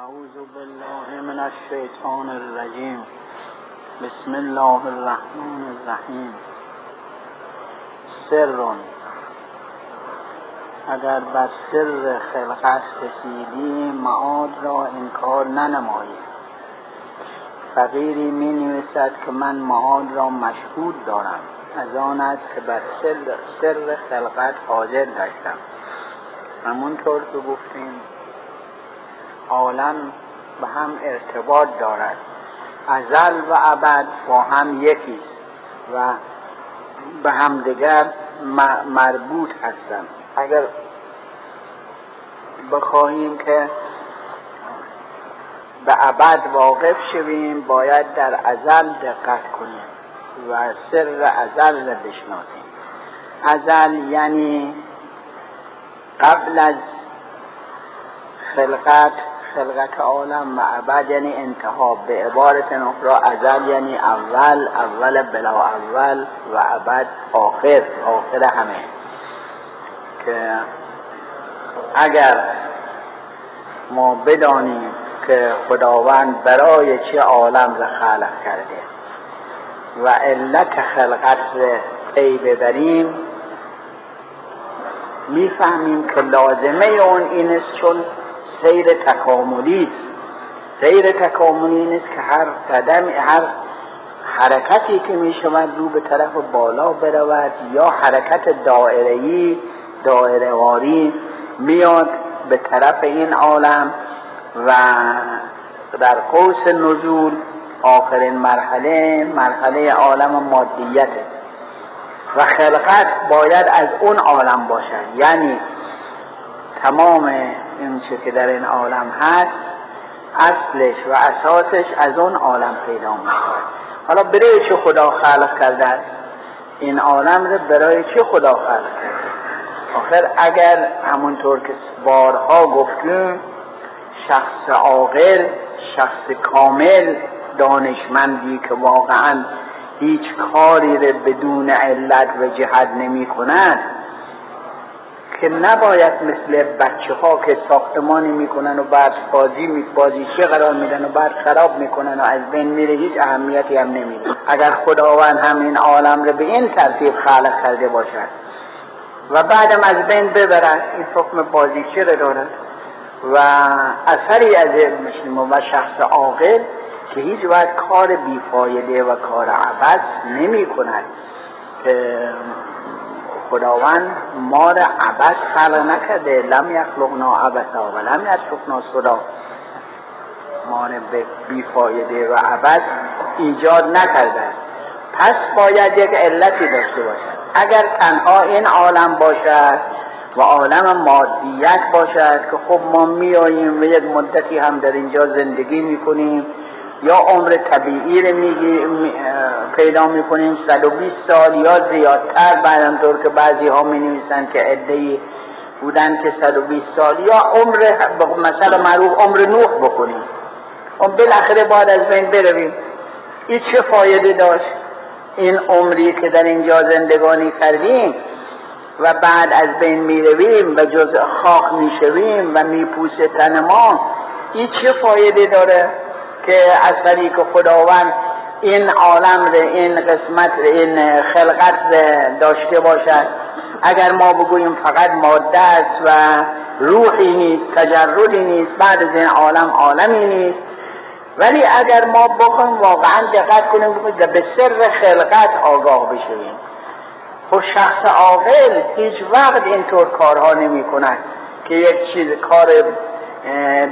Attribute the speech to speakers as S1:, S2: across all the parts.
S1: أعوذ بالله من الشیطان الرجیم. بسم الله الرحمن الرحیم. سر اگر بر سر خلقت رسیدی معاد را انکار ننمایی. فقیری می نویسد که من معاد را مشهود دارم. از آن است که بر سر, سر خلقت حاضر داشتم همونطور که گفتیم عالم به هم ارتباط دارد. ازل و ابد با هم یکی و به همدیگر مربوط هستند. اگر بخواهیم که به ابد واقف شویم باید در ازل دقت کنیم و سر ازل را بشناسیم. ازل یعنی قبل از خلقت خلقت عالم و ابد یعنی انتها به عبارت اخرى ازل یعنی اول اول بلا اول و ابد آخر آخر همه. که اگر ما بدانیم که خداوند برای چه عالم را خلق کرده و علت خلقت پی ببریم می‌فهمیم که لازمه اون این است چون سیر تکاملی است. سیر تکاملی نیست که هر قدم هر حرکتی که می شود رو به طرف بالا برود یا حرکت دائرهی دائرهواری میاد به طرف این عالم و در قوس نزول آخرین مرحله مرحله عالم مادیته و خلقت باید از اون عالم باشد. یعنی تمام این چه که در این عالم هست اصلش و اساسش از اون عالم پیدا میشه حالا برای چه خدا خلق کرده؟ این عالم رو برای چه خدا خلق کرده؟ آخر اگر همونطور که بارها گفتیم شخص عاقل شخص کامل دانشمندی که واقعا هیچ کاری رو بدون علت و جهت نمی کند که نباید مثل بچه ها که ساختمانی می‌کنن و بعد بازی می بازی چه قرار میدن و بعد خراب می‌کنن و از بین میره هیچ اهمیتی هم نمیده. اگر خداوند هم این عالم رو به این ترتیب خلق کرده باشد و بعدم از بین ببرد این حکم بازی چه دارد؟ و اثری از علم و شخص عاقل که هیچ وقت کار بیفایده و کار عبد نمی کند خداوند ما را عبد خلق نکرده. لم یخلقنا عبدا و لم یترکنا صدا ما را به بیفایده و عبد ایجاد نکرده. پس باید یک علتی داشته باشد. اگر تنها این عالم باشد و عالم مادیت باشد که خب ما میاییم و یک مدتی هم در اینجا زندگی می‌کنیم یا عمر طبیعی رو میگی پیدا می‌کنیم 120 سال یا زیادتر طور که بعضی ها می نویسن که عده بودن که 120 سال. یا عمر مثلا معروف عمر نوح بکنیم و بالاخره بعد از بین برویم. این چه فایده داشت؟ این عمری که در اینجا زندگانی کردیم و بعد از بین می‌رویم و جز خاک می‌شویم و میپوسه تن ما این چه فایده داره؟ که از طریق خداوند این عالم ره این قسمت این خلقت داشته باشد. اگر ما بگوییم فقط ماده است و روحی نیست تجردی نیست بعد از این عالم عالمی نیست. ولی اگر ما بخوایم واقعا دقت کنیم به سر خلقت آگاه بشویم. خب شخص عاقل هیچ وقت اینطور کارها نمی کند که یک چیز کار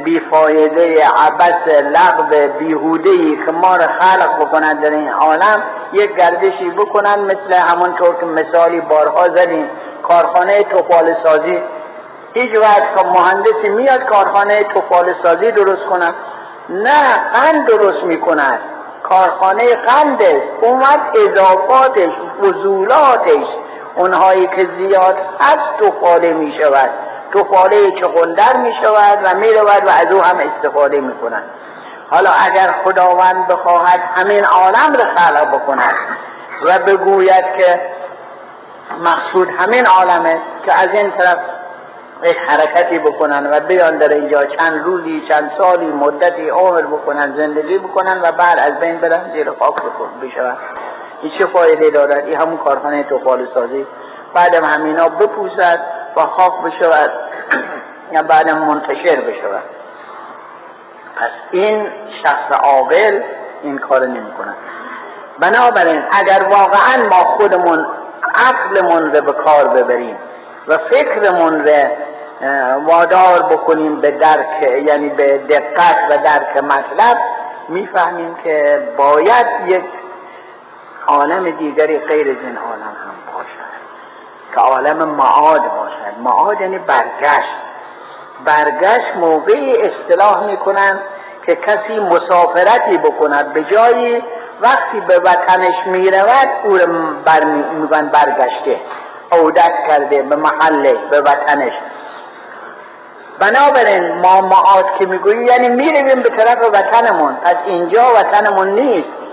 S1: بیفایده عبس لغو بیهوده که ما رو خلق بکنند در این عالم یک گردشی بکنن مثل همونطور که مثالی بارها زدیم کارخانه توفال سازی هیچ وقت که مهندسی میاد کارخانه توفال سازی درست کنن نه قند درست می‌کنن کارخانه قند است اون اضافاتش فضولاتش اونهایی که زیاد هست توفاله می‌شود. توفاله چغندر می شود و می رود و از او هم استفاده می کند حالا اگر خداوند بخواهد همین عالم را خلق بکند و بگوید که مقصود همین عالمه که از این طرف یک حرکتی بکنن و بیان در اینجا چند روزی چند سالی مدتی عمر بکنن زندگی بکنن و بعد از بین برن زیر خاک بشون. این چه فایده دارد؟ این همون کارخانه توفال سازی بعدم همینا بپوزد خاک بشود یا بعدم منتشر بشود. پس این شخص عاقل این کار نمی کنن بنابراین اگر واقعا ما خودمون عقلمون رو به کار ببریم و فکرمون رو وادار بکنیم به درک یعنی به دقت و درک مطلب می‌فهمیم که باید یک عالم دیگری غیر از این عالم هم باشد. که عالم معاد باشد معاد یعنی برگشت. برگشت موقعی اصطلاح می‌کنن که کسی مسافرتی بکند. به جایی وقتی به وطنش می‌رود او بر میگن برگشته. عودت کرده به محله به وطنش. بنابراین ما معاد که می‌گوییم یعنی می‌رویم به طرف وطنمون. پس اینجا وطنمون نیست.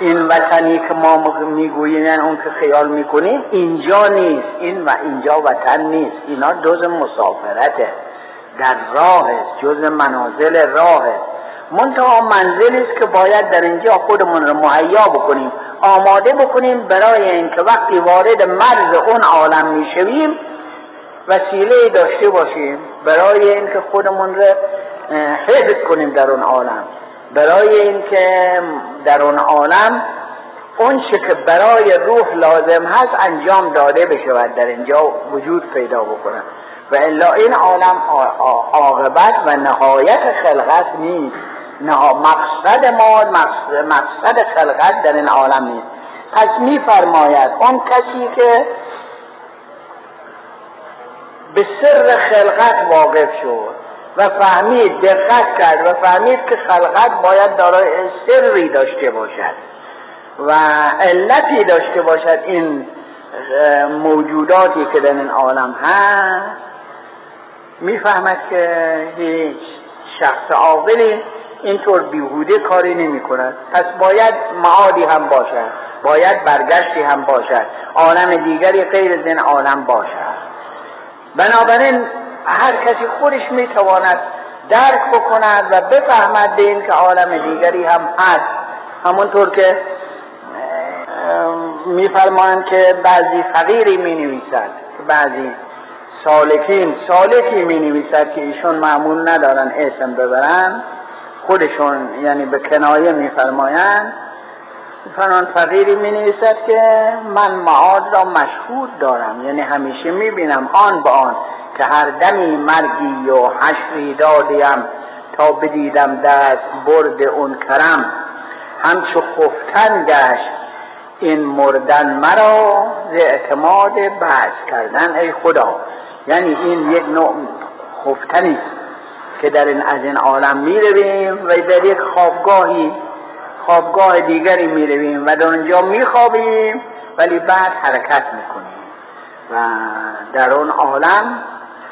S1: این وطنی که ما می‌گوییم یعنی اون که خیال می‌کنیم اینجا نیست. این و اینجا وطن نیست. اینا جز مسافرته. در راه است. جز منازل راه است. منتها منزلی است که باید در اینجا خودمون رو مهیا بکنیم. آماده بکنیم برای اینکه وقتی وارد مرز اون عالم می‌شویم وسیله داشته باشیم برای اینکه خودمون رو حفظ کنیم در اون عالم. برای اینکه در اون عالم اون که برای روح لازم هست انجام داده بشود در اینجا وجود پیدا بکنه. و الا این عالم عاقبت و نهایت خلقت نیست. مقصد ما مقصد خلقت در این عالم نیست. پس میفرماید اون کسی که به سر خلقت واقف شد و فهمید دقت کرد و فهمید که خلقت باید دارای سری داشته باشد و علتی داشته باشد این موجوداتی که در این عالم هست. می‌فهمد که هیچ شخص عاقلی اینطور بیهوده کاری نمی کند پس باید معادی هم باشد باید برگشتی هم باشد عالم دیگری غیر از این عالم باشد. بنابراین هر کسی خودش می‌تواند درک بکند و بفهمد به این که عالم دیگری هم هست. همونطور که میفرمایند که بعضی فقیری می نویسد بعضی سالکین سالکی می نویسد که ایشون معمول ندارن اسم ببرن خودشون یعنی به کنایه میفرمایند. فرمان فقیری می نویسد که من معاد را مشهود دارم. یعنی همیشه می بینم آن به آن که هر دمی مرگی و حشری دادیم تا بدیدم دست برد اون کرم. همچو خفتن گشت این مردن مرا ز اعتماد بعض کردن ای خدا. یعنی این یک نوع خفتنی که در این از این عالم می رویم و در یک خوابگاهی خوابگاه دیگری می رویم و در اونجا می خوابیم ولی بعد حرکت می کنیم و در اون عالم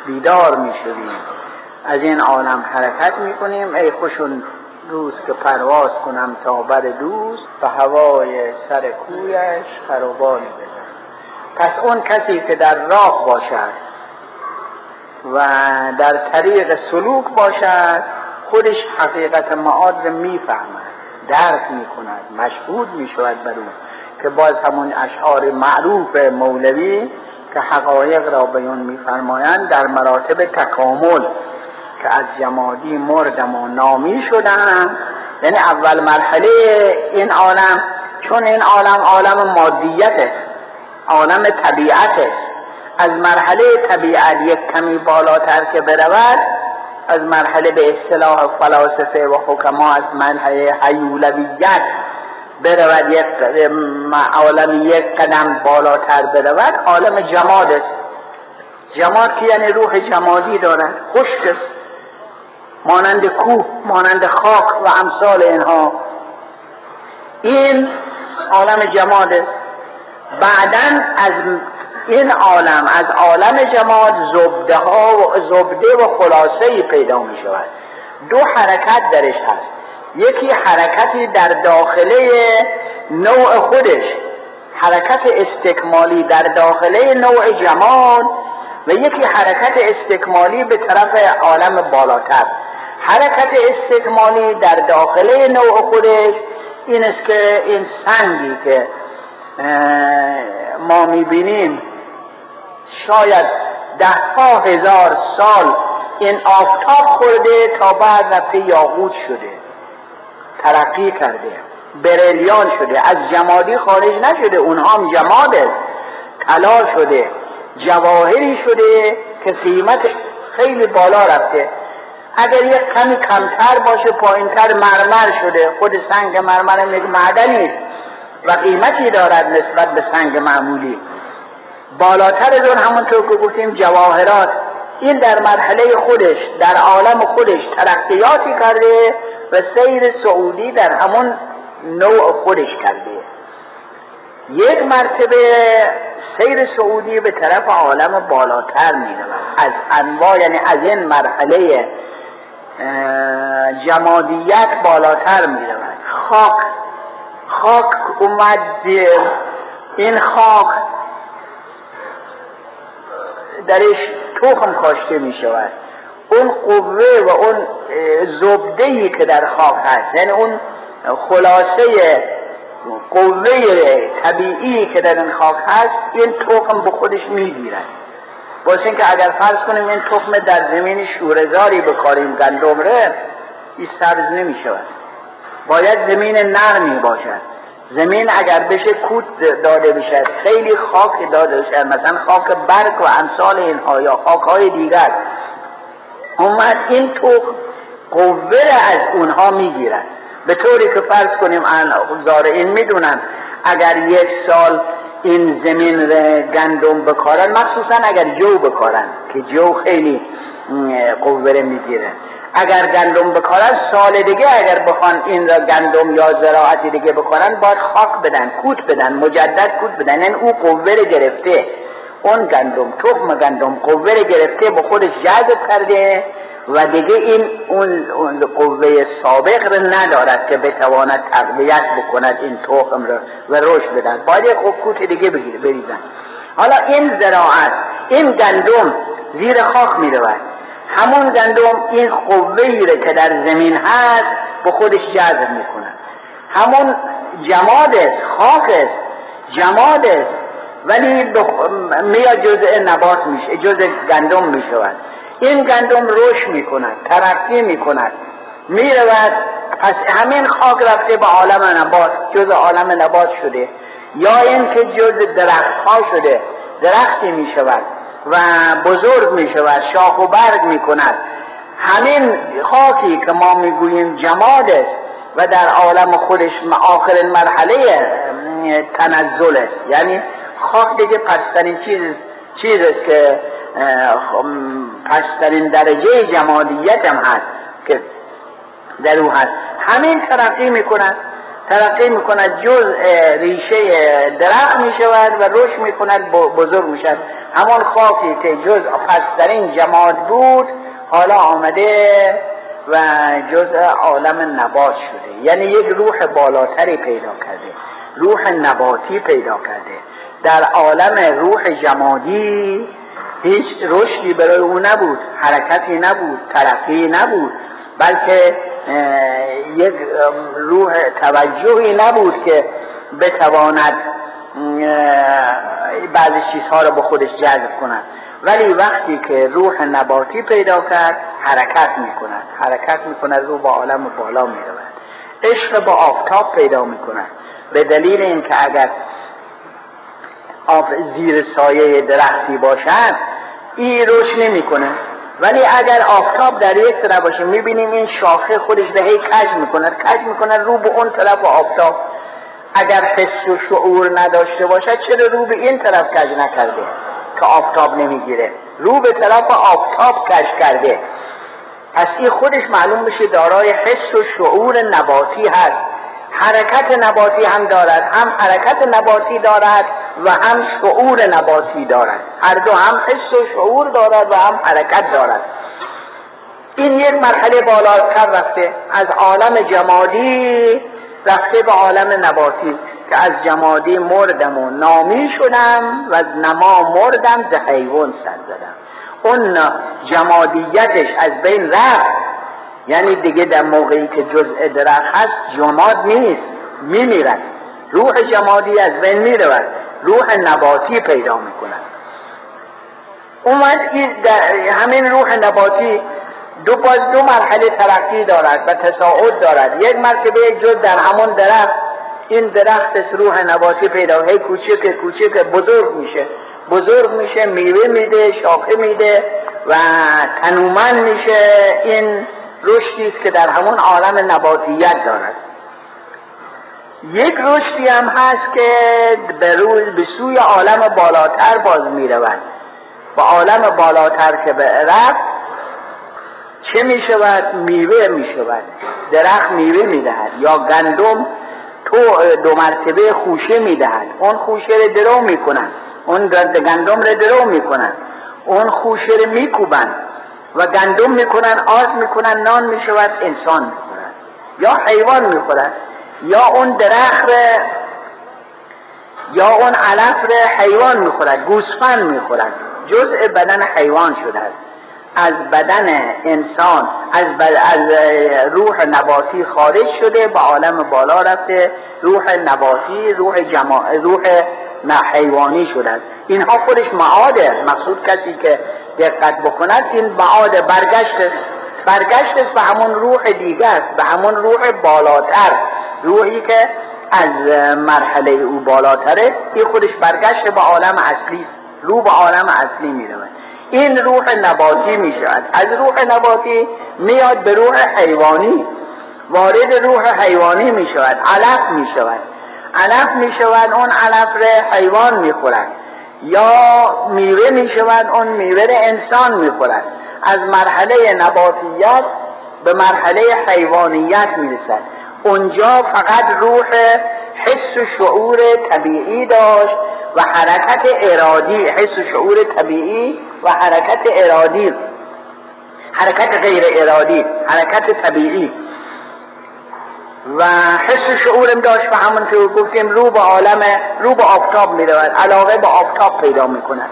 S1: بیدار می شویم از این عالم حرکت می کنیم ای خوشون روز که پرواز کنم تا بر دوست به هوای سر کویش خروبانی بزن. پس اون کسی که در راه باشد و در طریق سلوک باشد خودش حقیقت معاد رو می‌فهمد. درک می‌کند مشهود می‌شود بر او که باز همون اشعار معروف مولوی که حقایق را بیان میفرمایند در مراتب تکامل که از جمادی مردم و نامی شدن یعنی اول مرحله این عالم چون این عالم عالم مادیت عالم طبیعت از مرحله طبیعت یک کمی بالاتر که برود از مرحله به اصطلاح فلاسفه و حکما از مرحله حیولویت برود یک عالم یک قدم بالاتر برود عالم جماد است. جماد که یعنی روح جمادی دارد خشک است. مانند کوه مانند خاک و امثال اینها. این عالم جماد است. بعدا از این عالم از عالم جماد زبده ها و زبده و خلاصه پیدا می شود دو حرکت درش هست. یکی حرکتی در داخله نوع خودش حرکت استکمالی در داخله نوع جماد و یکی حرکت استکمالی به طرف عالم بالاتر. حرکت استکمالی در داخله نوع خودش این است که این سنگی که ما می‌بینیم شاید ده ها هزار سال این آفتاب خورده تا بعد رفته یاقوت شده. ترقی کرده. بریلیان شده. از جمادی خارج نشده. اونها هم جماد است طلا شده. جواهری شده که قیمت خیلی بالا رفته. اگر یک کمی کمتر باشه پایینتر مرمر شده. خود سنگ مرمر یک معدنی و قیمتی دارد نسبت به سنگ معمولی. بالاتر از اون همونطور که گفتیم جواهرات. این در مرحله خودش در عالم خودش ترقیاتی کرده و سیر سعودی در همون نوع خودش کرده. یک مرتبه سیر سعودی به طرف عالم بالاتر می از انواع یعنی از این مرحله جمادیت بالاتر می خاک خاک اومد این خاک درش تخم کاشته می شود. اون قوه و اون زبده که در خاک هست یعنی اون خلاصه قوه طبیعی که در این خاک هست این تخم به خودش می‌گیرد واسه اینکه اگر فرض کنیم این تخم در زمین شورزاری بکاریم گندم ره این سبز نمی شود. باید زمین نرمی باشد. زمین اگر بشه کود داده بشه خیلی خاک داده بشه مثلا خاک برگ و امثال اینها یا خاک های دیگر. اومد این تخم قوه از اونها می‌گیرد. به طوری که فرض کنیم زارعین می‌دونن اگر یک سال این زمین گندم بکارن مخصوصا اگر جو بکارن که جو خیلی قوه می‌گیره. اگر گندم بکارن سال دیگه اگر بخوان این را گندم یا زراعتی دیگه بکارن باید خاک بدن کوت بدن مجدد کوت بدن. این یعنی او قوه گرفته. اون گندم تخم گندم قوه گرفته به خودش جذب کرده و دیگه این اون قوه سابق رو ندارد که بتواند تقویت بکند این تخم رو و رشد بدن باید یک کوت دیگه بگیره بریزن. حالا این زراعت این گندم زیر خاک می رود همون گندم این قوه رو که در زمین هست به خودش جذب می‌کنه. همون جماد خاک جماد ولی میاد جزء نبات میشه جزء گندم می‌شود. این گندم رشد می‌کند ترقی می‌کند می‌رود. پس همین خاک رفته به عالم نبات جز عالم نبات شده. یا اینکه جز درخت ها شده درختی می‌شود. و بزرگ می شود شاخ و برگ می کند همین خاکی که ما می‌گوییم جماد است و در عالم خودش آخرین مرحله تنزل است یعنی خاک دیگه پسترین چیز چیز است که پسترین درجه جمادیت هم هست که در او هست. همین ترقی می‌کند. ترقی می‌کند جز ریشه درخت می‌شود و رشد می‌کند بزرگ می‌شود. همان خاکی که جز پسترین جماد بود حالا آمده و جز عالم نبات شده. یعنی یک روح بالاتری پیدا کرده. روح نباتی پیدا کرده. در عالم روح جمادی هیچ رشدی برای او نبود. حرکتی نبود. ترقی نبود. بلکه یک روح توجهی نبود که بتواند بعضی چیزها رو به خودش جذب کند. ولی وقتی که روح نباتی پیدا کرد حرکت می‌کند. حرکت می‌کند رو با عالم بالا می‌رود. عشق با آفتاب پیدا می‌کند. به دلیل اینکه اگر زیر سایه درختی باشد این روش نمی‌کنه. ولی اگر آفتاب در یک طرف باشه می‌بینیم این شاخه خودش به هی کج می‌کنه کج می‌کنه رو به اون طرف آفتاب. اگر حس و شعور نداشته باشد چرا رو به این طرف کج نکرده؟ که آفتاب نمی‌گیره. رو به طرف آفتاب کج کرده. پس این خودش معلوم بشه دارای حس و شعور نباتی هست. حرکت نباتی هم دارد هم حرکت نباتی دارد و هم شعور نباتی دارد. هر دو هم حس و شعور دارد و هم حرکت دارد. این یک مرحله بالاتر رفته از عالم جمادی رفته به عالم نباتی که از جمادی مردم و نامی شدم و از نما مردم ز حیوان سر زدم. اون جمادیتش از بین رفت. یعنی دیگه در موقعی که جزء درخت هست جماد نیست میمیرد. روح جمادی از بین می‌رود. روح نباتی پیدا می‌کند اومد همین روح نباتی دو باز دو مرحله ترقی دارد و تصاعد دارد. یک مرتبه جز در همون درخت. این درخت روح نباتی پیدا هی کوچک کوچک بزرگ میشه. بزرگ میشه میوه میده شاخه میده و تنومن میشه. این رشدی است که در همون عالم نباتیت دارد. یک رشدی هم هست که به, روی به سوی عالم بالاتر باز می‌رود. و عالم بالاتر که به رفت چه می شود میوه می شود درخت میوه می دهد یا گندم تو دو مرتبه خوشه می دهد اون خوشه رو درو می کنند اون گندم رو درو می کنند اون خوشه رو می کوبند و گندم می کنند آز می کنند نان می شود انسان می خورد یا حیوان می خورد یا اون درخت یا اون علف حیوان می خورد گوسفند می خورد جزء بدن حیوان شده است. از بدن انسان از, از روح نباتی خارج شده به عالم بالا رفته. روح نباتی روح جما... روح حیوانی شده است. اینها خودش معاده مقصود کسی که دقت بکند این معاد برگشت برگشت به همون روح دیگه است به همون روح بالاتر. روحی که از مرحله او بالاتره این خودش برگشت به عالم اصلی رو به عالم اصلی می‌رود. این روح نباتی می شود از روح نباتی میاد به روح حیوانی. وارد روح حیوانی می شود علف می شود علف می شود اون علف را حیوان می خورد یا میوه می شود اون میوه انسان می خورد از مرحله نباتیت به مرحله حیوانیت می رسد اونجا فقط روح حس و شعور طبیعی داشت و حرکت ارادی حس و شعور طبیعی و حرکت ارادی. حرکت غیر ارادی حرکت طبیعی. و حس و شعورم داشت و که گفتیم رو به عالم رو به آفتاب می رود علاقه به آفتاب پیدا می کند.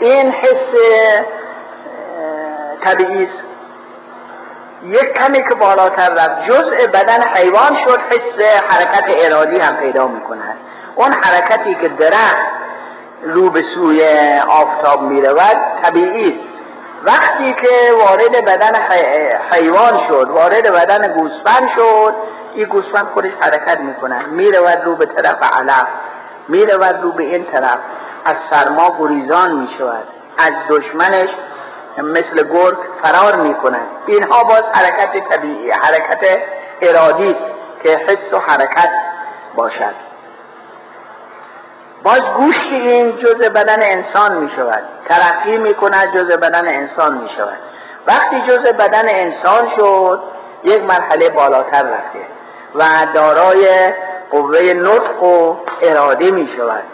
S1: این حس طبیعی یک کمی که بالاتر رفت. جزء بدن حیوان شد حس حرکت ارادی هم پیدا می کند اون حرکتی که درخت رو به سوی آفتاب می رود طبیعی است. وقتی که وارد بدن حیوان شد وارد بدن گوسفند شد این گوسفند خودش حرکت می کند می رود رو به طرف علف می رود رو به این طرف. از سرما گریزان می شود از دشمنش مثل گرگ فرار می کند اینها باز حرکت طبیعی حرکت ارادی که حس و حرکت باشد. باز گوشت این جز بدن انسان می شود ترقی می کند جز بدن انسان می شود وقتی جز بدن انسان شد یک مرحله بالاتر رفته و دارای قوه نطق و اراده می شود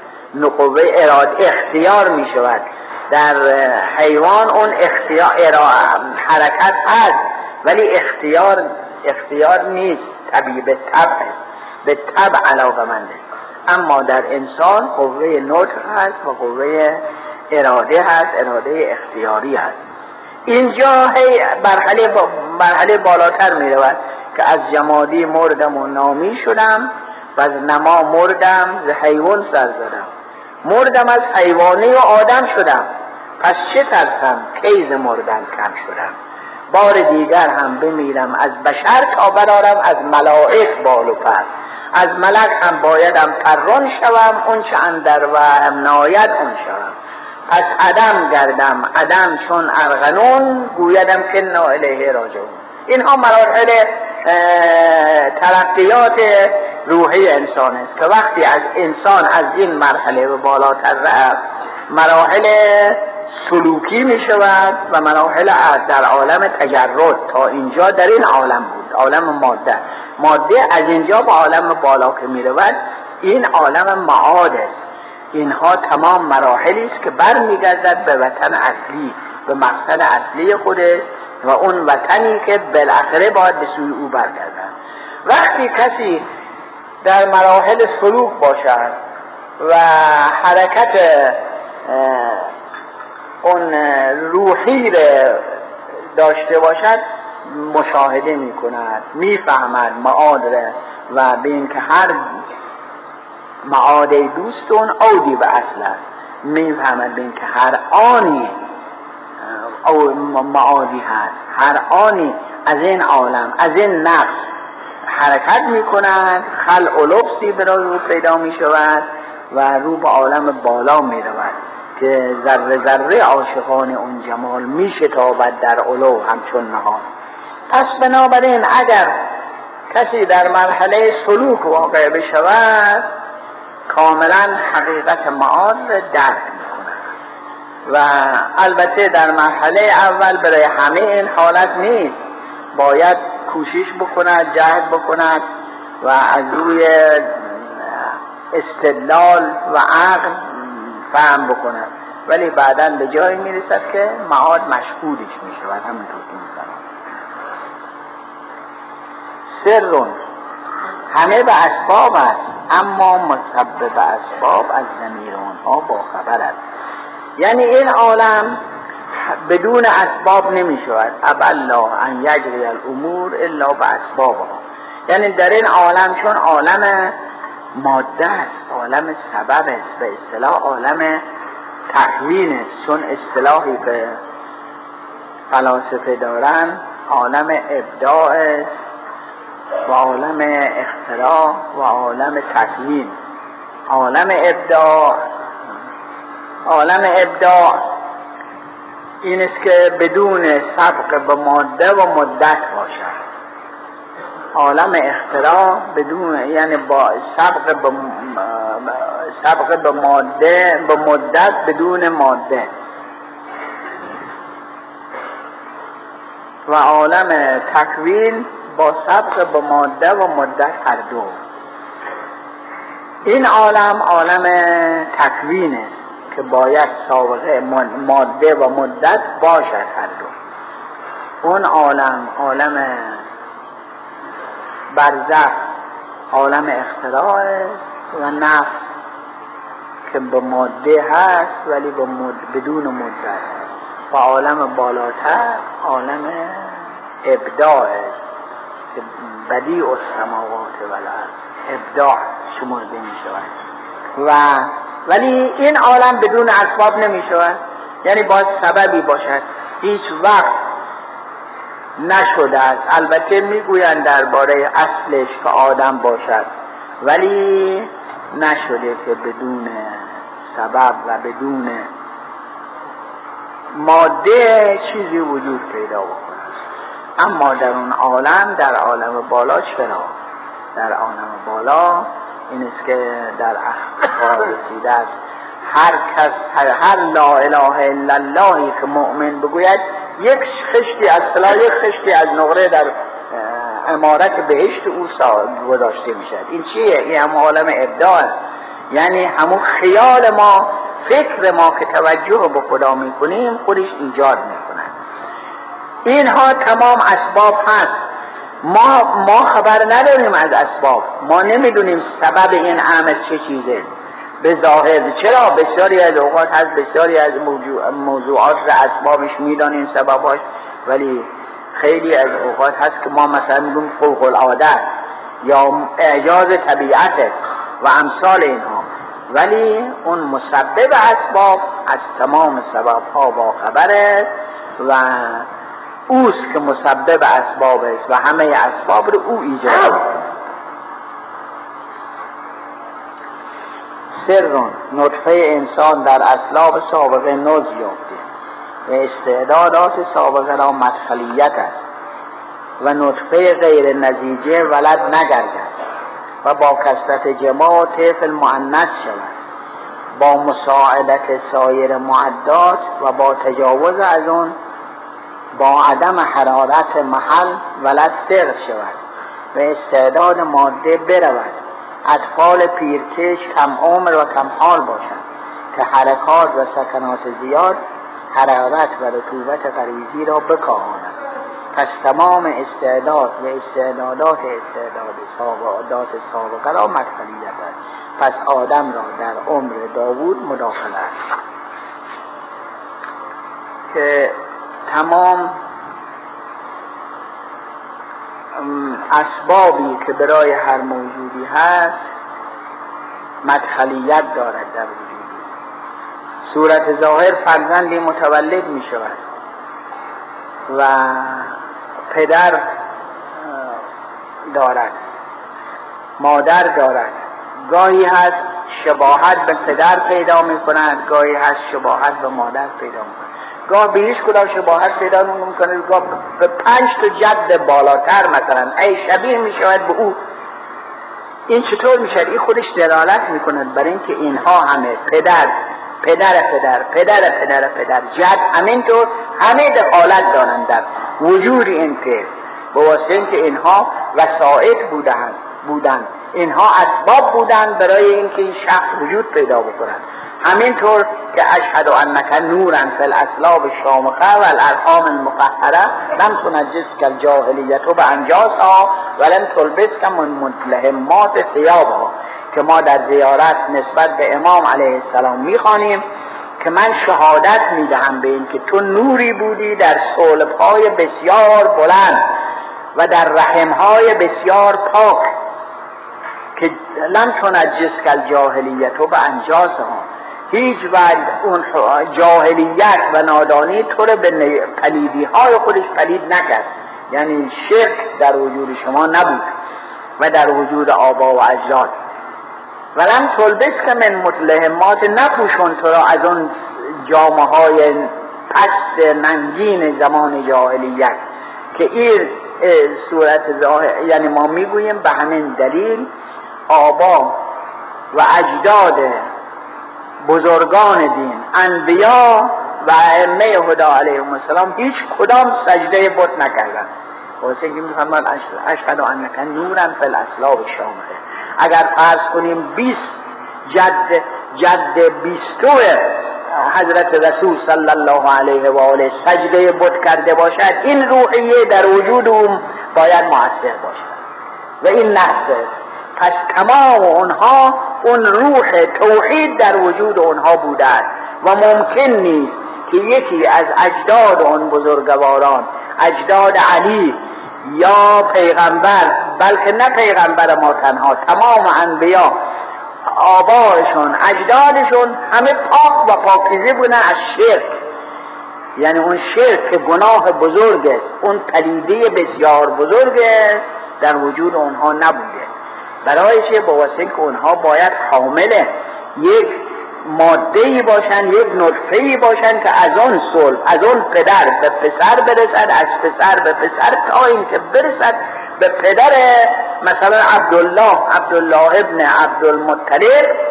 S1: قوه اراده اختیار می شود در حیوان اون اختیار حرکت هست ولی اختیار اختیار نیست. طبیعی به طبع به طبع علاقه منده. اما در انسان قوه نطق هست و قوه اراده هست اراده اختیاری هست. اینجا هی مرحله, مرحله بالاتر می رود که از جمادی مردم و نامی شدم و از نما مردم ز حیوان سر زدم. مردم از حیوانی و آدم شدم. پس چه ترسم کیز مردن کم شدم؟ بار دیگر هم بمیرم از بشر تا برارم از ملائک بال و پر. از ملک هم بایدم پران شوم اون چه اندر و هم ناید اون شوم. از عدم گردم عدم چون ارغنون گویدم که الیه راجعون. اینها مراحل ترقیات روحی انسان است که وقتی از انسان از این مرحله به بالاتر رفت مراحل سلوکی می شود و مراحل در عالم تجرد تا اینجا در این عالم بود. عالم ماده. ماده از اینجا به عالم بالا که می رود این عالم معاد است اینها تمام مراحلی است که برمیگردد به وطن اصلی به مقصد اصلی خودش و اون وطنی که بالاخره باید به سوی او برگردد. وقتی کسی در مراحل سلوک باشد و حرکت اون روحی داشته باشد مشاهده می کند می فهمد معاد و به اینکه هر معاد دوستون اودی به اصل است. می فهمد به اینکه هر آنی او معادی هست هر آنی از این عالم از این نقص حرکت می کند خل و لبسی به رو پیدا می شود و رو به عالم بالا می رود که ذره ذره عاشقان اون جمال می شتابد در علو همچون نهان. پس بنابراین اگر کسی در مرحله سلوک واقع بشود کاملا حقیقت معاد درک می‌کند. و البته در مرحله اول برای همه این حالت نیست. باید کوشش بکند جهد بکند و از روی استدلال و عقل فهم بکند ولی بعدا به جایی می‌رسد که معاد مشهودش می‌شود همونطور که می‌فهمد سرون. همه به اسباب است اما مسبب اسباب از زمیر آنها با خبر است. یعنی این عالم بدون اسباب نمی شود ابالله ان یجری الامور الا به اسبابها. یعنی در این عالم چون عالم ماده است. عالم سبب است. به اصطلاح عالم تحوین است. چون اصطلاحی به فلاسفه دارن عالم ابداع است و عالم اختراع و عالم تکوین عالم ابداع عالم ابداع این است که بدون سبق به ماده و مدت باشد. عالم اختراع بدون یعنی با سبق به سبق به ماده به مدت بدون ماده. و عالم تکوین با سبق به ماده و مدت هر دو. این عالم عالم تکوین است که باید سابقه ماده و مدت باشد هر دو. اون عالم عالم برزخ عالم اختراع و نفس که به ماده هست ولی به مد... بدون مدت و عالم بالاتر عالم ابداع که بدیع السماوات و ابداع شمرده می شود. و ولی این عالم بدون اسباب نمی شود. یعنی باید سببی باشد. هیچ وقت نشده است. البته می‌گویند درباره اصلش که آدم باشد. ولی نشده که بدون سبب و بدون ماده چیزی وجود پیدا بکنه. اما در اون عالم در عالم بالا چرا؟ در عالم بالا این است که در اخبار رسیده است. هر کس هر, هر لا اله الا اللهی که مؤمن بگوید یک خشتی از صلاح یک خشتی از نقره در امارت بهشت او گذاشته می‌شد این چیه؟ این هم عالم ابداع یعنی همون خیال ما فکر ما که توجه به خدا می‌کنیم خودش ایجاد می‌کند. اینها تمام اسباب هست. ما ما خبر نداریم از اسباب. ما نمی‌دونیم سبب این امر چه چیزه. به ظاهر چرا بسیاری از اوقات هست بسیاری از موضوع موضوعات و اسبابش می‌دانیم سبباش ولی خیلی از اوقات هست که ما مثلا میگیم فوق العاده یا اعجاز طبیعت و امثال اینها. ولی اون مسبب اسباب از تمام سبب ها با خبره و اوست که مسبب اسباب است و همه اسباب رو او ایجاد سر نطفه انسان در اسلاب سابقه نوز یافته. و استعدادات سابقه را مدخلیت است و نطفه غیر نزیجه ولد نگردد و با کسرت جماع طفل معنس شود. با مساعدت سایر معدات و با تجاوز از اون با عدم حرارت محل ولد سر شود و استعداد ماده برود. اطفال پیرکش کم عمر و کم حال باشند که حرکات و سکنات زیاد حرارت و رطوبت غریزی را بکاهاند پس تمام استعداد و استعدادات استعداد سابقات سابقه را مدخلیت است پس آدم را در عمر داوود مداخله است. که تمام اسبابی که برای هر موجودی هست مدخلیت دارد در وجودی صورت ظاهر فرزندی متولد می شود و پدر دارد. مادر دارد. گاهی هست شباهت به پدر پیدا می کند گاهی هست شباهت به مادر پیدا می کند گاه به هیچ کدام شباهت پیدا می‌کنه گاه به پنج تا جد بالاتر مثلا. ای شبیه می شود به او این چطور میشه؟ این خودش دلالت می‌کنه برای اینکه اینها همه پدر پدر پدر پدر پدر پدر جد همینطور همه دخالت دارند در وجود این که به واسطه اینکه اینها وسائط بودند بودند اینها اسباب بودند برای اینکه این شخص وجود پیدا بکنند همینطور که اشهد انک نورا فی الاسلاب الشامخه و الارحام المقهره لم تنجس کل جاهلیت و به انجاسها ولن تلبس که من متلهمات ثیابها که ما در زیارت نسبت به امام علیه السلام می‌خوانیم که من شهادت می‌دهم به این که تو نوری بودی در صلبهای بسیار بلند و در رحمهای بسیار پاک که لم تنجس کل جاهلیت و به انجاسها هیچ وقت اون جاهلیت و نادانی تو رو به پلیدی های خودش پلید نکرد. یعنی شرک در وجود شما نبود و در وجود آبا و اجداد. ولم تلبس من متلهمات نپوشون تو را از اون جامعه های پست ننگین زمان جاهلیت که این صورت ظاهر یعنی ما می‌گوییم به همین دلیل آبا و اجداد بزرگان دین انبیا و ائمه هدا علیهم السلام هیچ کدام سجده بت نکردن. واسه اینکه میفرمان اشهد انک نورا فی الاسلاب شامخه اگر فرض کنیم 20 جد جد بیستو حضرت رسول صلی الله علیه و آله سجده بت کرده باشد این روحیه در وجود اون باید مؤثر باشد. و این نحسه پس تمام اونها اون روح توحید در وجود اونها بوده و ممکن نیست که یکی از اجداد اون بزرگواران اجداد علی یا پیغمبر بلکه نه پیغمبر ما تنها تمام انبیا آبایشون اجدادشون همه پاک و پاکیزه بودن از شرک. یعنی اون شرک که گناه بزرگ است اون پلیده بسیار بزرگ است در وجود اونها نبوده. برای چه؟ با که اونها باید حامل یک ماده ای باشن یک نطفه ای باشن که از اون صلب از اون پدر به پسر برسد از پسر به پسر تا اینکه برسد به پدر مثلا عبدالله عبدالله ابن عبدالمطلب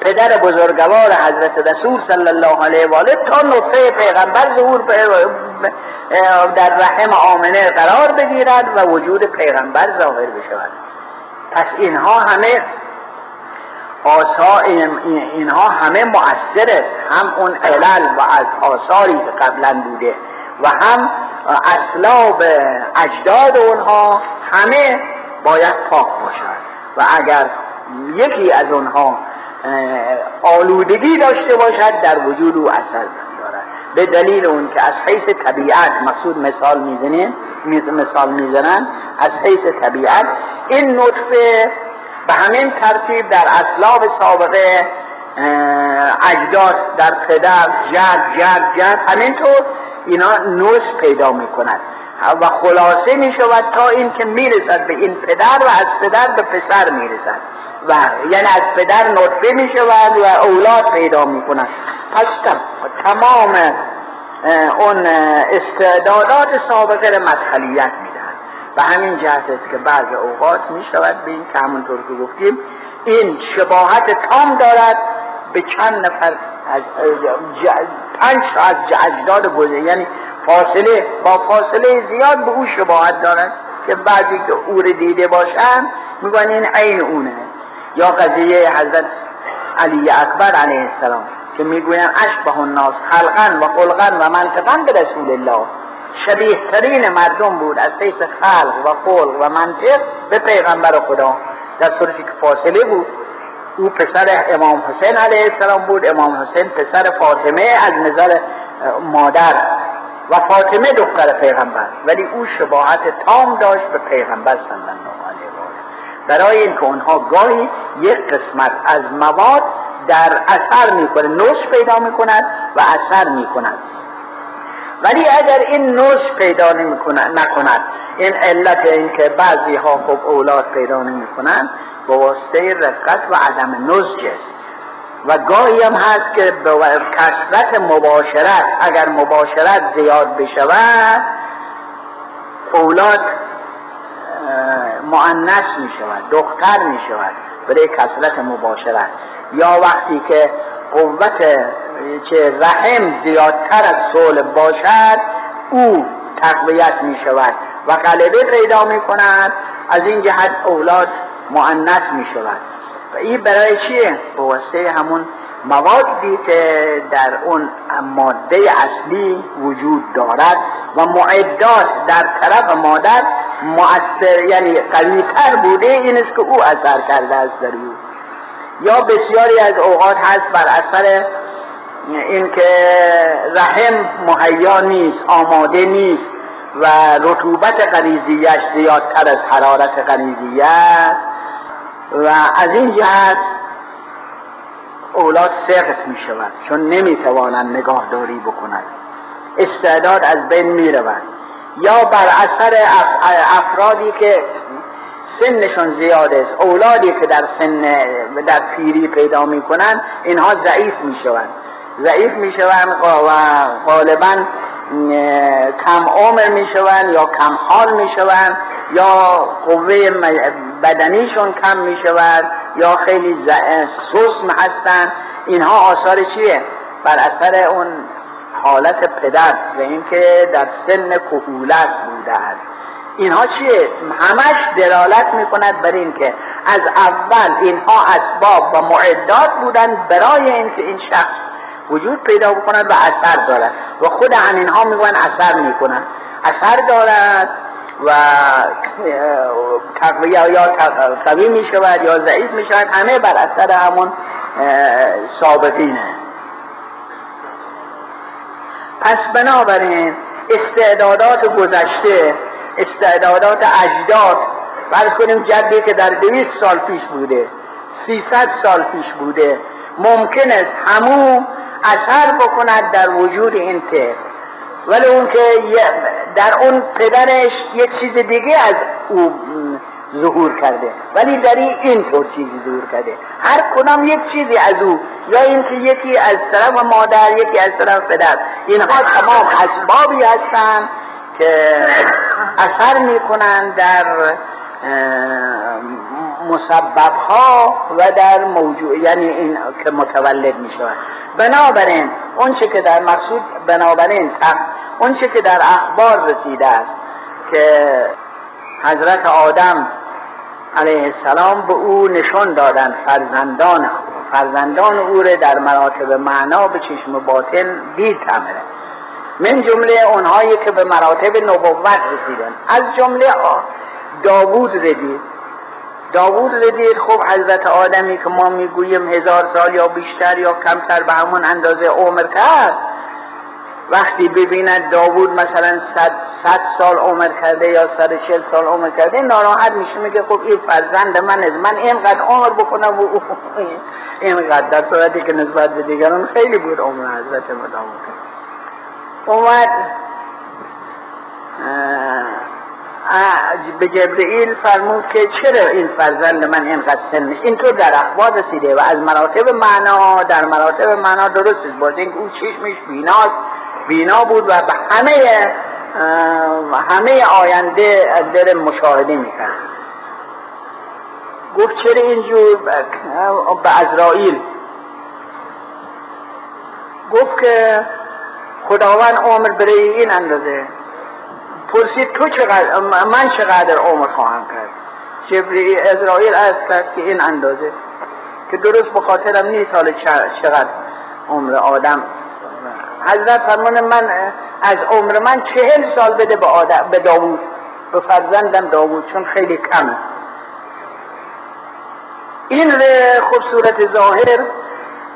S1: پدر بزرگوار حضرت رسول صلی الله علیه و آله تا نطفه پیغمبر ظهور در رحم آمنه قرار بگیرد و وجود پیغمبر ظاهر بشود. پس اینها همه آسا اینها همه مؤثر هم اون علل و از آثاری که قبلا بوده و هم اسلاب اجداد اونها همه باید پاک باشد و اگر یکی از اونها آلودگی داشته باشد در وجود او اثر دارد به دلیل اون که از حیث طبیعت مقصود مثال می‌زنن مثال می‌زنن از حیث طبیعت این نطفه به همین ترتیب در اسلاب سابقه اجداد در پدر جد جد جد همینطور اینا نوز پیدا می‌کنند و خلاصه می شود تا این که می‌رسد به این پدر و از پدر به پسر می‌رسد. و یعنی از پدر نطفه می شود و اولاد پیدا می کند پس تمام اون استعدادات سابقه مدخلیت و همین جهت است که بعض اوقات می شود به این که همونطور که گفتیم این شباهت تام دارد به چند نفر از پنج تا از اجداد گذر یعنی فاصله با فاصله زیاد به او شباهت دارد که بعضی که او رو دیده باشن میگن این عین اونه. یا قضیه حضرت علی اکبر علیه السلام که می‌گوین اشبه الناس خلقا و خلقا و منطقا به رسول الله. شبیه ترین مردم بود. از حیث خلق و خلق و منطق به پیغمبر خدا. در صورتی که فاصله بود. او پسر امام حسین علیه السلام بود. امام حسین پسر فاطمه از نظر مادر و فاطمه دختر پیغمبر. ولی او شباهت تام داشت به پیغمبر صلی الله علیه و برای اینکه اونها گاهی یک قسمت از مواد در اثر می‌کنه نوش پیدا می‌کند و اثر می‌کند. ولی اگر این نوش پیدا نکند این علت این که بعضی ها خب اولاد پیدا نمی کنند به واسطه رفقت و عدم نزج است. و گاهی هم هست که به کسرت مباشرت اگر مباشرت زیاد بشود اولاد معنس می شود دختر می شود برای کسرت مباشرت. یا وقتی که قوت که رحم زیادتر از سول باشد او تقویت می شود و غلبه پیدا می کند از این جهت اولاد معنت می شود و این برای چیه؟ به واسطه همون موادی که در اون ماده اصلی وجود دارد و معدات در طرف مادر مؤثر یعنی قویتر بوده این است که او اثر کرده است در یا بسیاری از اوقات هست بر اثر اینکه رحم مهیا نیست آماده نیست و رطوبت غریزیش زیادتر از حرارت غریزیت. و از این جهت اولاد سقط می شود چون نمی توانند نگاهداری بکنند. استعداد از بین می رود. یا بر اثر افرادی که سنشون زیاد است اولادی که در سن در پیری پیدا می کنند اینها ضعیف می شوند. ضعیف می شوند و غالبا کم عمر می شوند یا کم حال می شوند یا قوه بدنیشون کم می شود یا خیلی سسم هستن اینها آثار چیه؟ بر اثر اون حالت پدر و اینکه در سن کهولت بوده است. اینها چیه؟ همش دلالت می‌کند بر اینکه از اول اینها اسباب و معدات بودند برای اینکه این شخص وجود پیدا بکند و اثر دارد و خود همینها می‌گوین اثر می‌کنند اثر دارد و تقویه یا قوی می شود یا ضعیف می شود همه بر اثر همون سابقینه. پس بنابراین استعدادات گذشته استعدادات اجداد فرض کنیم جدی که در دویست سال پیش بوده سیصد سال پیش بوده ممکن است همو اثر بکند در وجود این طفل ولی اون که در اون پدرش یک چیز دیگه از او ظهور کرده. ولی در این طور چیزی ظهور کرده. هر کنم یک چیزی از او یا اینکه یکی از طرف مادر یکی از طرف پدر. اینها تمام اسبابی هستند که اثر می‌کنند در مسبب ها و در موجود یعنی این که متولد می شود بنابراین اون که در مقصود بنابراین اون که در اخبار رسیده است که حضرت آدم علیه السلام به او نشان دادن فرزندان فرزندان او را در مراتب معنا به چشم باطن دید تمره. من جمله اونهایی که به مراتب نبوت رسیدن از جمله داوود ردید داوود ردید خب حضرت آدمی که ما می‌گوییم هزار سال یا بیشتر یا کمتر به همون اندازه عمر کرد وقتی ببیند داوود مثلا صد, صد سال عمر کرده یا صد چل سال عمر کرده ناراحت میشه میگه خب این فرزند من از من اینقدر عمر بکنم و اینقدر در صورتی که نسبت به دیگران خیلی بود عمر حضرت داوود اومد. به جبرئیل فرمود که چرا این فرزند من اینقدر سنش اینطور در اخبار رسیده و از مراتب معنا در مراتب معنا درست باز اینکه او چشمش بیناست بینا بود و به همه همه آینده در مشاهده می‌کرد. گفت چرا اینجور؟ به ازرائیل. گفت که خداوند عمر برای این اندازه پرسید تو چقدر من چقدر عمر خواهم کرد؟ جبری ازرائیل از کرد که این اندازه که درست به خاطرم نیست حال چقدر عمر آدم. حضرت فرمان من از عمر من چهل سال بده به, آدم به داوود. به فرزندم داوود چون خیلی کمه این خب صورت ظاهر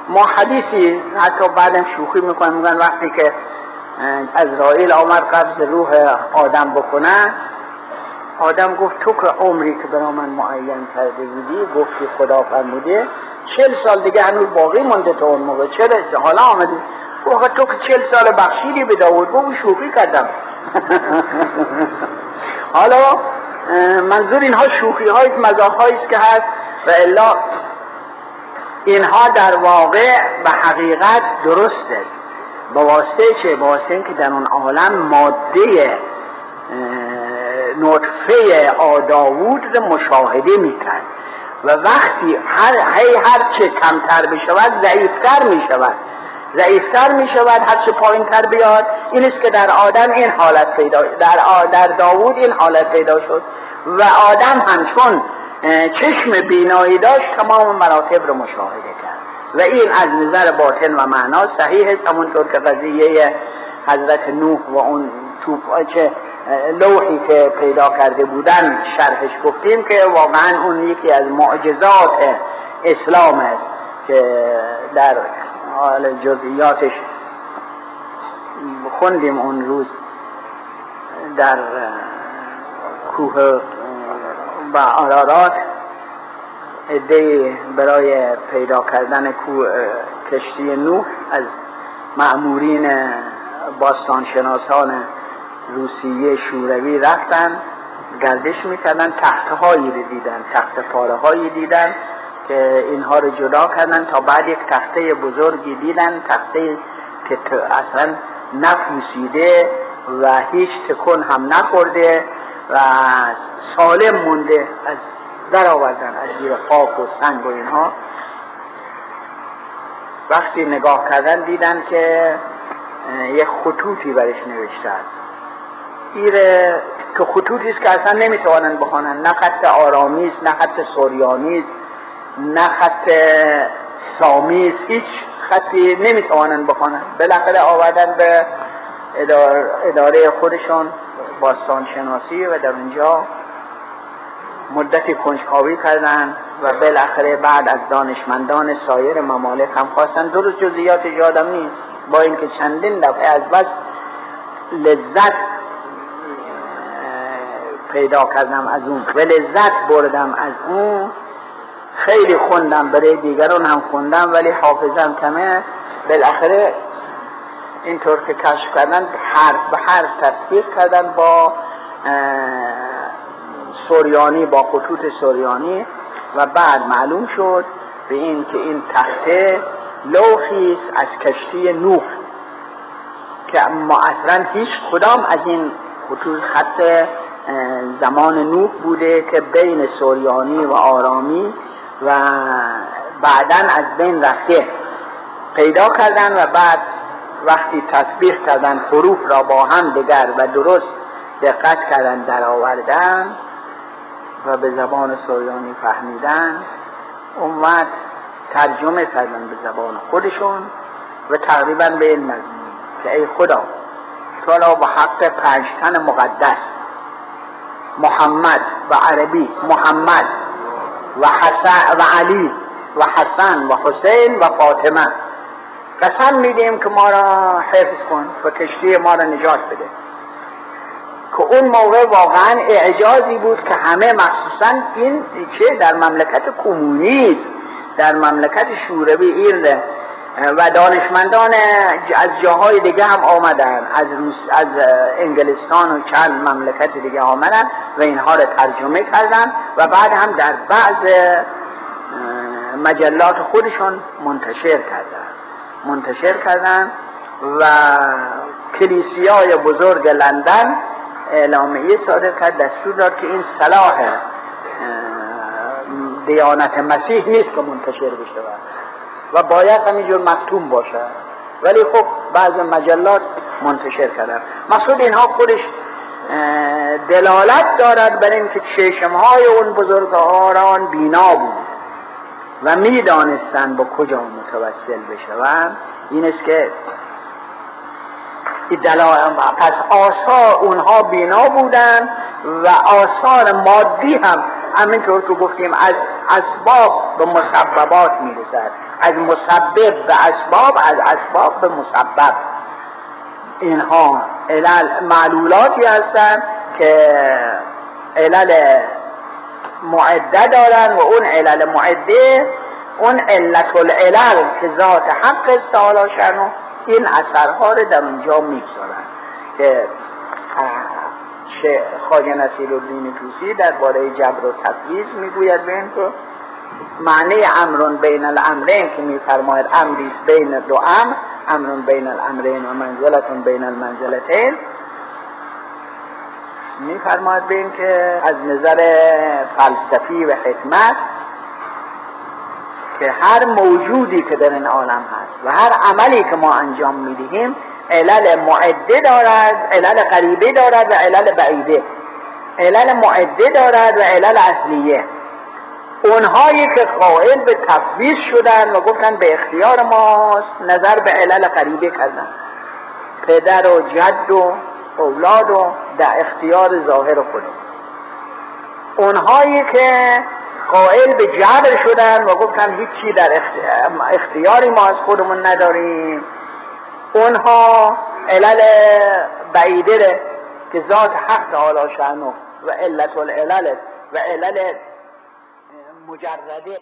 S1: ما حدیثی حتی بعدم شوخی می‌کنن میگن وقتی که ازرائیل آمد قبض روح آدم بکنه آدم گفت تو که عمری که برا من معین کرده بودی گفتی خدا فرموده چل سال دیگه هنوز باقی مونده تو اون موقع. چرا حالا آمدی؟ گفت تو که چل سال بخشیدی به داود گفت شوخی کردم. حالا منظور اینها شوخی های مزاح که هست و الا اینها در واقع به حقیقت درسته. به واسطه چه؟ به واسطه که در اون عالم ماده نطفه آداوود رو مشاهده می‌کرد. و وقتی هر هی هر چه کمتر بشود ضعیفتر می‌شود. ضعیفتر می‌شود هر چه پایین تر بیاد. این است که در آدم این حالت پیدا در در داوود این حالت پیدا شد. و آدم همچون چشم بینایی داشت تمام مراتب رو مشاهده کرد. و این از نظر باطن و معنا صحیح است همونطور که قضیه حضرت نوح و اون توفاچه لوحی که پیدا کرده بودن شرحش گفتیم که واقعا اون یکی از معجزات اسلام است که در حال جزئیاتش خوندیم اون روز در کوه و آرارات عده برای پیدا کردن کشتی نوح از معمورین باستانشناسان روسیه شوروی رفتن گردش می‌کردن تخته هایی رو دیدن تخت پاره هایی دیدن که اینها رو جدا کردن تا بعد یک تخته بزرگی دیدن تخته که اصلا نپوسیده و هیچ تکن هم نخورده و سالم مونده از در آوردن از زیر خاک و سنگ و اینها. وقتی نگاه کردن دیدن که یک خطوطی برش نوشته است ایره که خطوطی است که اصلا نمی‌توانند بخوانند نه خط آرامی است نه خط سوریانی است نه خط سامی است هیچ خطی نمی‌توانند بخوانند بالاخره آوردن به اداره خودشون باستان شناسی و در اونجا مدتی کنجکاوی کردن و بالاخره بعد از دانشمندان سایر ممالک هم خواستن. درست جزئیات یادم نیست. با اینکه چندین دفعه از بس لذت پیدا کردم از اون. و لذت بردم از اون. خیلی خوندم برای دیگران هم خوندم ولی حافظم کمه. بالاخره اینطور که کشف کردن حرف به حرف تطبیق کردن با سوریانی با خطوط سوریانی و بعد معلوم شد به این که این تخته لوحی از کشتی نوح که ما اصلا هیچ کدام از این خطوط خط زمان نوح بوده که بین سوریانی و آرامی و بعدا از بین رفته. پیدا کردن و بعد وقتی تطبیق کردن حروف را با هم دگر و درست دقت کردن در آوردن و به زبان سوریانی فهمیدن اومد ترجمه کردن به زبان خودشون و تقریبا به این مضمون که ای خدا تو را به حق پنجتن مقدس محمد و عربی محمد و حسن و علی و حسن و حسین و فاطمه. قسم میدیم که ما را حفظ کن و کشتی ما را نجات بده. که اون موقع واقعا اعجازی بود که همه مخصوصا این چه در مملکت کمونیست در مملکت شوروی ایرده و دانشمندان از جاهای دیگه هم آمدن از روس از انگلستان و چند مملکت دیگه آمدن و اینها رو ترجمه کردن و بعد هم در بعض مجلات خودشون منتشر کردن. منتشر کردن و کلیسیای بزرگ لندن اعلامیه صادر کرد دستور داد که این صلاح دیانت مسیح نیست که منتشر بشه و باید همینجور مکتوم باشه. ولی خب بعض مجلات منتشر کردن. مقصود اینها خودش دلالت دارد بر اینکه چشمهای اون بزرگواران بینا بود و می‌دانستن با کجا متوسل بشوند. این است که پس آثار اونها بینا بودن و آثار مادی هم همینطور که گفتیم از اسباب به مسببات می‌رسد. از مسبب به اسباب از اسباب به مسبب. اینها علل معلولاتی هستند که علل معده دارن و اون علل معده اون علت العلل که ذات حق تعالی شنو این اثرها رو در اونجا می‌گذارن. که خواجه نصیر الدین توسی درباره جبر و تفویض می‌گوید به این که معنی امرون بین الامرین که میفرماید امری بین دو امر امرون بین الامرین و منزلتون بین المنزلتین میفرماید به این که از نظر فلسفی و حکمت که هر موجودی که در این عالم هست و هر عملی که ما انجام می‌دهیم علل معده دارد علل قریبه دارد و علل بعیده. علل معده دارد و علل اصلیه. اونهایی که قائل به تفویض شدن و گفتن به اختیار ماست نظر به علل قریبه کردن. پدر و جد و اولاد و در اختیار ظاهر خودم اونهایی که قائل به جبر شدن و گفتن هیچی در اختیاری ما از خودمون نداریم. اونها علل بعیده که ذات حق تعالی شانو و علت العلل و علل مجرده.